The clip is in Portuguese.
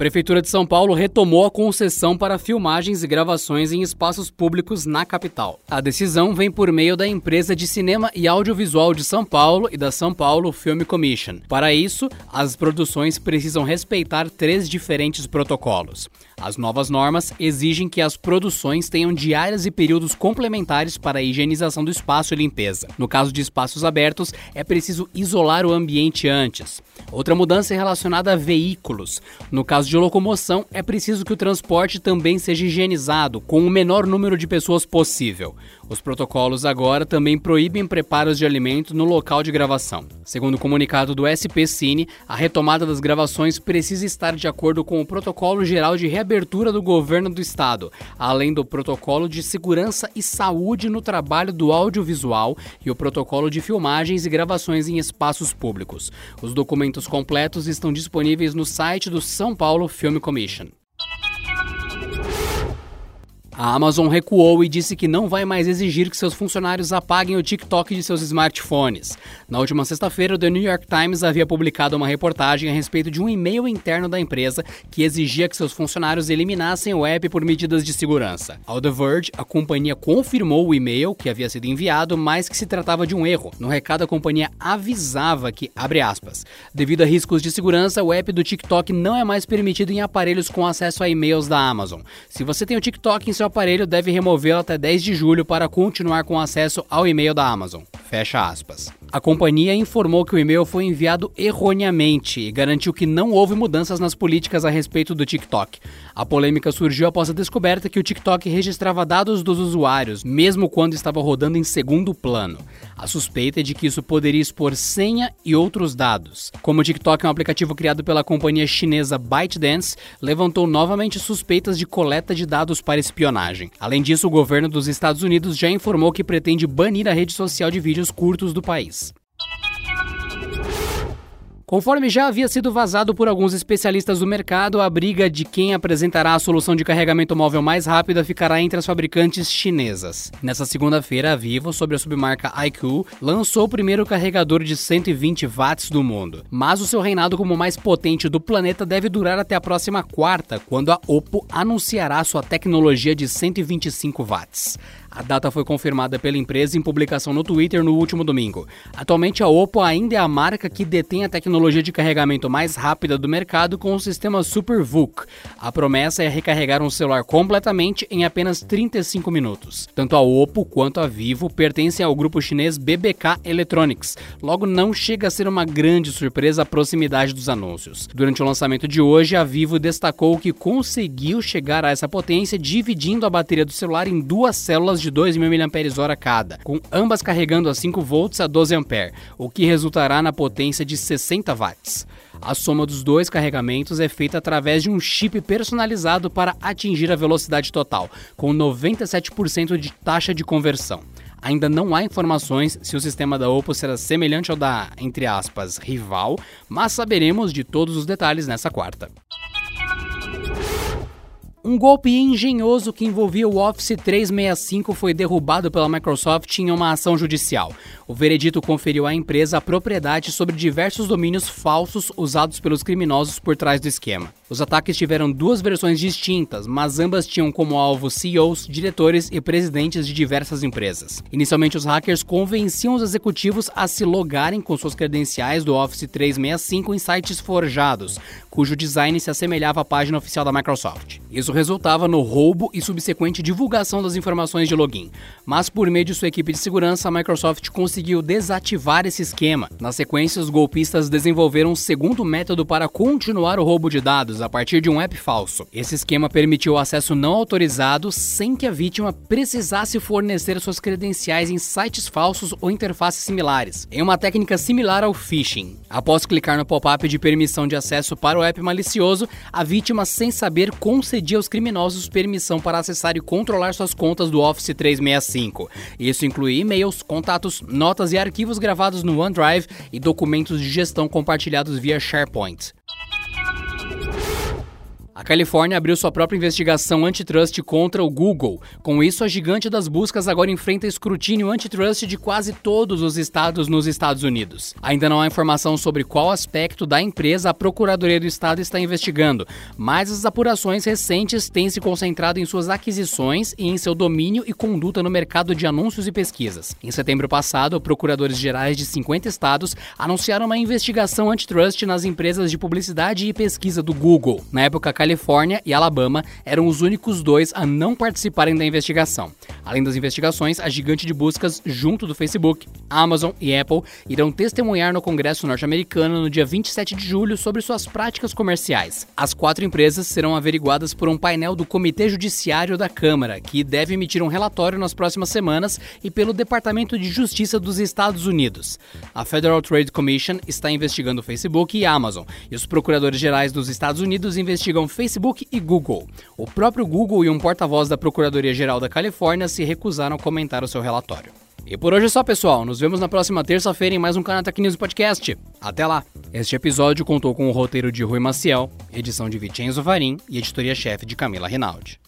Prefeitura de São Paulo retomou a concessão para filmagens e gravações em espaços públicos na capital. A decisão vem por meio da empresa de cinema e audiovisual de São Paulo e da São Paulo Film Commission. Para isso, as produções precisam respeitar três diferentes protocolos. As novas normas exigem que as produções tenham diárias e períodos complementares para a higienização do espaço e limpeza. No caso de espaços abertos, é preciso isolar o ambiente antes. Outra mudança é relacionada a veículos. No caso de locomoção, é preciso que o transporte também seja higienizado, com o menor número de pessoas possível. Os protocolos agora também proíbem preparos de alimento no local de gravação. Segundo o comunicado do SP Cine, a retomada das gravações precisa estar de acordo com o Protocolo Geral de Reabertura do Governo do Estado, além do Protocolo de Segurança e Saúde no Trabalho do Audiovisual e o Protocolo de Filmagens e Gravações em Espaços Públicos. Os documentos completos estão disponíveis no site do São Paulo Film Commission. A Amazon recuou e disse que não vai mais exigir que seus funcionários apaguem o TikTok de seus smartphones. Na última sexta-feira, o The New York Times havia publicado uma reportagem a respeito de um e-mail interno da empresa que exigia que seus funcionários eliminassem o app por medidas de segurança. Ao The Verge, a companhia confirmou o e-mail que havia sido enviado, mas que se tratava de um erro. No recado, a companhia avisava que, abre aspas, devido a riscos de segurança, o app do TikTok não é mais permitido em aparelhos com acesso a e-mails da Amazon. Se você tem o TikTok em seu aparelho deve removê-lo até 10 de julho para continuar com acesso ao e-mail da Amazon. Fecha aspas. A companhia informou que o e-mail foi enviado erroneamente e garantiu que não houve mudanças nas políticas a respeito do TikTok. A polêmica surgiu após a descoberta que o TikTok registrava dados dos usuários, mesmo quando estava rodando em segundo plano. A suspeita é de que isso poderia expor senha e outros dados. Como o TikTok é um aplicativo criado pela companhia chinesa ByteDance, levantou novamente suspeitas de coleta de dados para espionagem. Além disso, o governo dos Estados Unidos já informou que pretende banir a rede social de vídeos curtos do país. Conforme já havia sido vazado por alguns especialistas do mercado, a briga de quem apresentará a solução de carregamento móvel mais rápida ficará entre as fabricantes chinesas. Nessa segunda-feira, a Vivo, sob a submarca iQOO, lançou o primeiro carregador de 120 watts do mundo. Mas o seu reinado como mais potente do planeta deve durar até a próxima quarta, quando a Oppo anunciará sua tecnologia de 125 watts. A data foi confirmada pela empresa em publicação no Twitter no último domingo. Atualmente, a Oppo ainda é a marca que detém a tecnologia de carregamento mais rápida do mercado com o sistema SuperVOOC. A promessa é recarregar um celular completamente em apenas 35 minutos. Tanto a Oppo quanto a Vivo pertencem ao grupo chinês BBK Electronics, logo não chega a ser uma grande surpresa a proximidade dos anúncios. Durante o lançamento de hoje, a Vivo destacou que conseguiu chegar a essa potência dividindo a bateria do celular em duas células de 2.000 mAh cada, com ambas carregando a 5 volts a 12 A, o que resultará na potência de 60 watts. A soma dos dois carregamentos é feita através de um chip personalizado para atingir a velocidade total, com 97% de taxa de conversão. Ainda não há informações se o sistema da Oppo será semelhante ao da, entre aspas, rival, mas saberemos de todos os detalhes nessa quarta. Um golpe engenhoso que envolvia o Office 365 foi derrubado pela Microsoft em uma ação judicial. O veredito conferiu à empresa a propriedade sobre diversos domínios falsos usados pelos criminosos por trás do esquema. Os ataques tiveram duas versões distintas, mas ambas tinham como alvo CEOs, diretores e presidentes de diversas empresas. Inicialmente, os hackers convenciam os executivos a se logarem com suas credenciais do Office 365 em sites forjados, cujo design se assemelhava à página oficial da Microsoft. Isso resultava no roubo e subsequente divulgação das informações de login. Mas por meio de sua equipe de segurança, a Microsoft conseguiu desativar esse esquema. Na sequência, os golpistas desenvolveram um segundo método para continuar o roubo de dados, a partir de um app falso. Esse esquema permitiu acesso não autorizado sem que a vítima precisasse fornecer suas credenciais em sites falsos ou interfaces similares, em uma técnica similar ao phishing. Após clicar no pop-up de permissão de acesso para o app malicioso, a vítima, sem saber, concedia aos criminosos permissão para acessar e controlar suas contas do Office 365. Isso inclui e-mails, contatos, notas e arquivos gravados no OneDrive e documentos de gestão compartilhados via SharePoint. A Califórnia abriu sua própria investigação antitrust contra o Google. Com isso, a gigante das buscas agora enfrenta escrutínio antitrust de quase todos os estados nos Estados Unidos. Ainda não há informação sobre qual aspecto da empresa a Procuradoria do Estado está investigando, mas as apurações recentes têm se concentrado em suas aquisições e em seu domínio e conduta no mercado de anúncios e pesquisas. Em setembro passado, procuradores gerais de 50 estados anunciaram uma investigação antitrust nas empresas de publicidade e pesquisa do Google. Na época, a Califórnia e Alabama eram os únicos dois a não participarem da investigação. Além das investigações, a gigante de buscas, junto do Facebook, Amazon e Apple, irão testemunhar no Congresso norte-americano no dia 27 de julho sobre suas práticas comerciais. As quatro empresas serão averiguadas por um painel do Comitê Judiciário da Câmara, que deve emitir um relatório nas próximas semanas, e pelo Departamento de Justiça dos Estados Unidos. A Federal Trade Commission está investigando o Facebook e Amazon, e os procuradores gerais dos Estados Unidos investigam Facebook e Google. O próprio Google e um porta-voz da Procuradoria-Geral da Califórnia se recusaram a comentar o seu relatório. E por hoje é só, pessoal. Nos vemos na próxima terça-feira em mais um Kanata News Podcast. Até lá! Este episódio contou com o roteiro de Rui Maciel, edição de Vicenzo Varim e editoria-chefe de Camila Rinaldi.